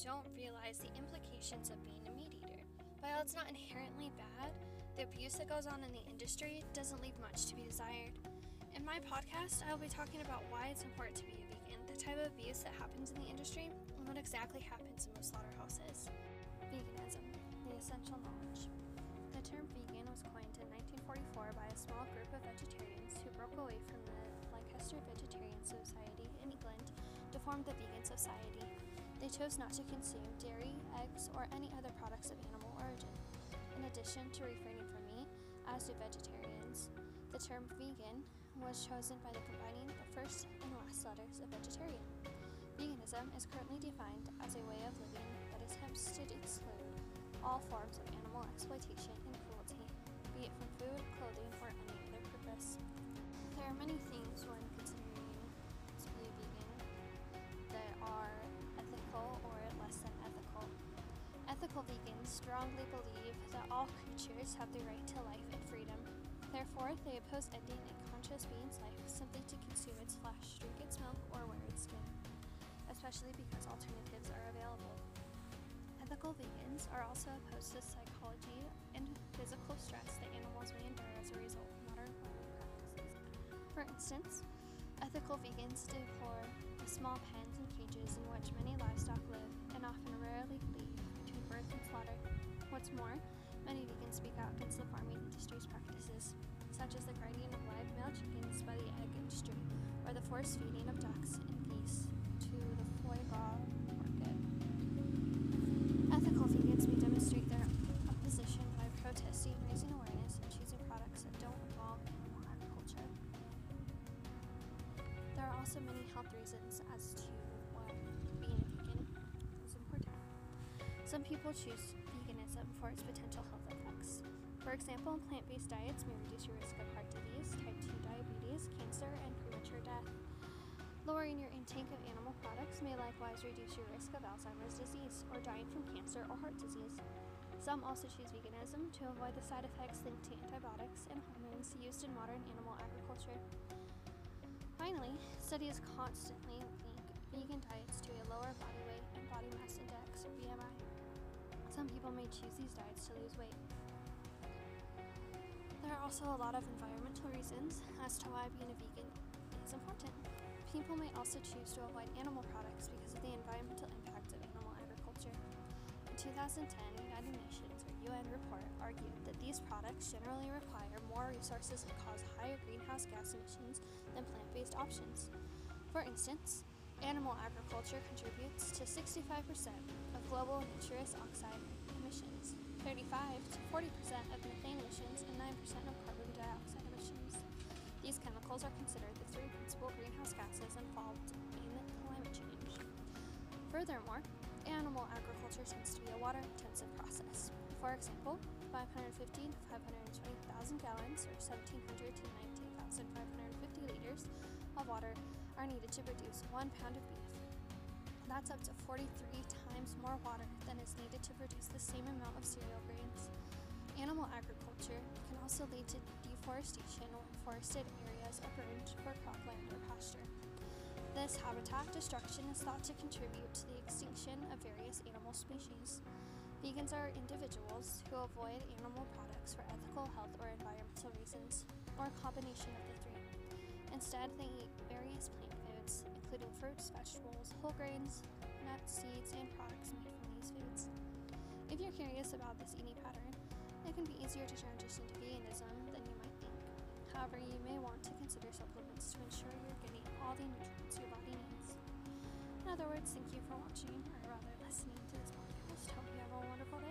don't realize the implications of being a meat eater. While it's not inherently bad, the abuse that goes on in the industry doesn't leave much to be desired. In my podcast, I will be talking about why it's important to be a vegan, the type of abuse that happens in the industry, and what exactly happens in most slaughterhouses. Veganism, the essential knowledge. The term vegan was coined in 1944 by a small group of vegetarians who broke away from the Lancaster Vegetarian Society in England to form the Vegan Society. They chose not to consume dairy, eggs, or any other products of animal origin. In addition to refraining from meat, as do vegetarians, the term vegan was chosen by the combining the first and last letters of vegetarian. Veganism is currently defined as a way of living that attempts to exclude all forms of animal exploitation vegans strongly believe that all creatures have the right to life and freedom. Therefore, they oppose ending a conscious being's life simply to consume its flesh, drink its milk, or wear its skin, especially because alternatives are available. Ethical vegans are also opposed to psychology and physical stress that animals may endure as a result of modern farming practices. For instance, ethical vegans deplore the small pens and cages in which many livestock live and often rarely leave vegans speak out against the farming industry's practices, such as the grinding of live male chickens by the egg industry, or the forced feeding of ducks and geese to the foie market. Ethical vegans may demonstrate their opposition by protesting, raising awareness, and choosing products that don't involve animal agriculture. There are also many health reasons as to why being a vegan is important. Some people choose veganism for its potential health. For example, plant based diets may reduce your risk of heart disease, type 2 diabetes, cancer, and premature death. Lowering your intake of animal products may likewise reduce your risk of Alzheimer's disease or dying from cancer or heart disease. Some also choose veganism to avoid the side effects linked to antibiotics and hormones used in modern animal agriculture. Finally, studies constantly link vegan diets to a lower body weight and body mass index or BMI. Some people may choose these diets to lose weight. There are also a lot of environmental reasons as to why being a vegan is important. People may also choose to avoid animal products because of the environmental impact of animal agriculture. In 2010 the United Nations or UN report argued that these products generally require more resources and cause higher greenhouse gas emissions than plant based options. For instance, animal agriculture contributes to 65% of global nitrous oxide emissions, 35 emissions, and 9% of carbon dioxide emissions. These chemicals are considered the three principal greenhouse gases involved in climate change. Furthermore, animal agriculture tends to be a water intensive process. For example, 550 to 520,000 gallons, or 1,700 to 19,550 liters, of water are needed to produce one pound of beef. That's up to 43 times more water than is needed to produce the same amount of cereal grains. Animal agriculture can also lead to deforestation when forested areas are burned for cropland or pasture. This habitat destruction is thought to contribute to the extinction of various animal species. Vegans are individuals who avoid animal products for ethical, health, or environmental reasons, or a combination of the three. Instead, they eat various plant foods, including fruits, vegetables, whole grains, nuts, seeds, and products made from these foods. If you're curious about this eating pattern, it can be easier to transition to veganism than you might think. However, you may want to consider supplements to ensure you're getting all the nutrients your body needs. In other words, thank you for watching, or rather listening to this podcast. Hope you have a wonderful day.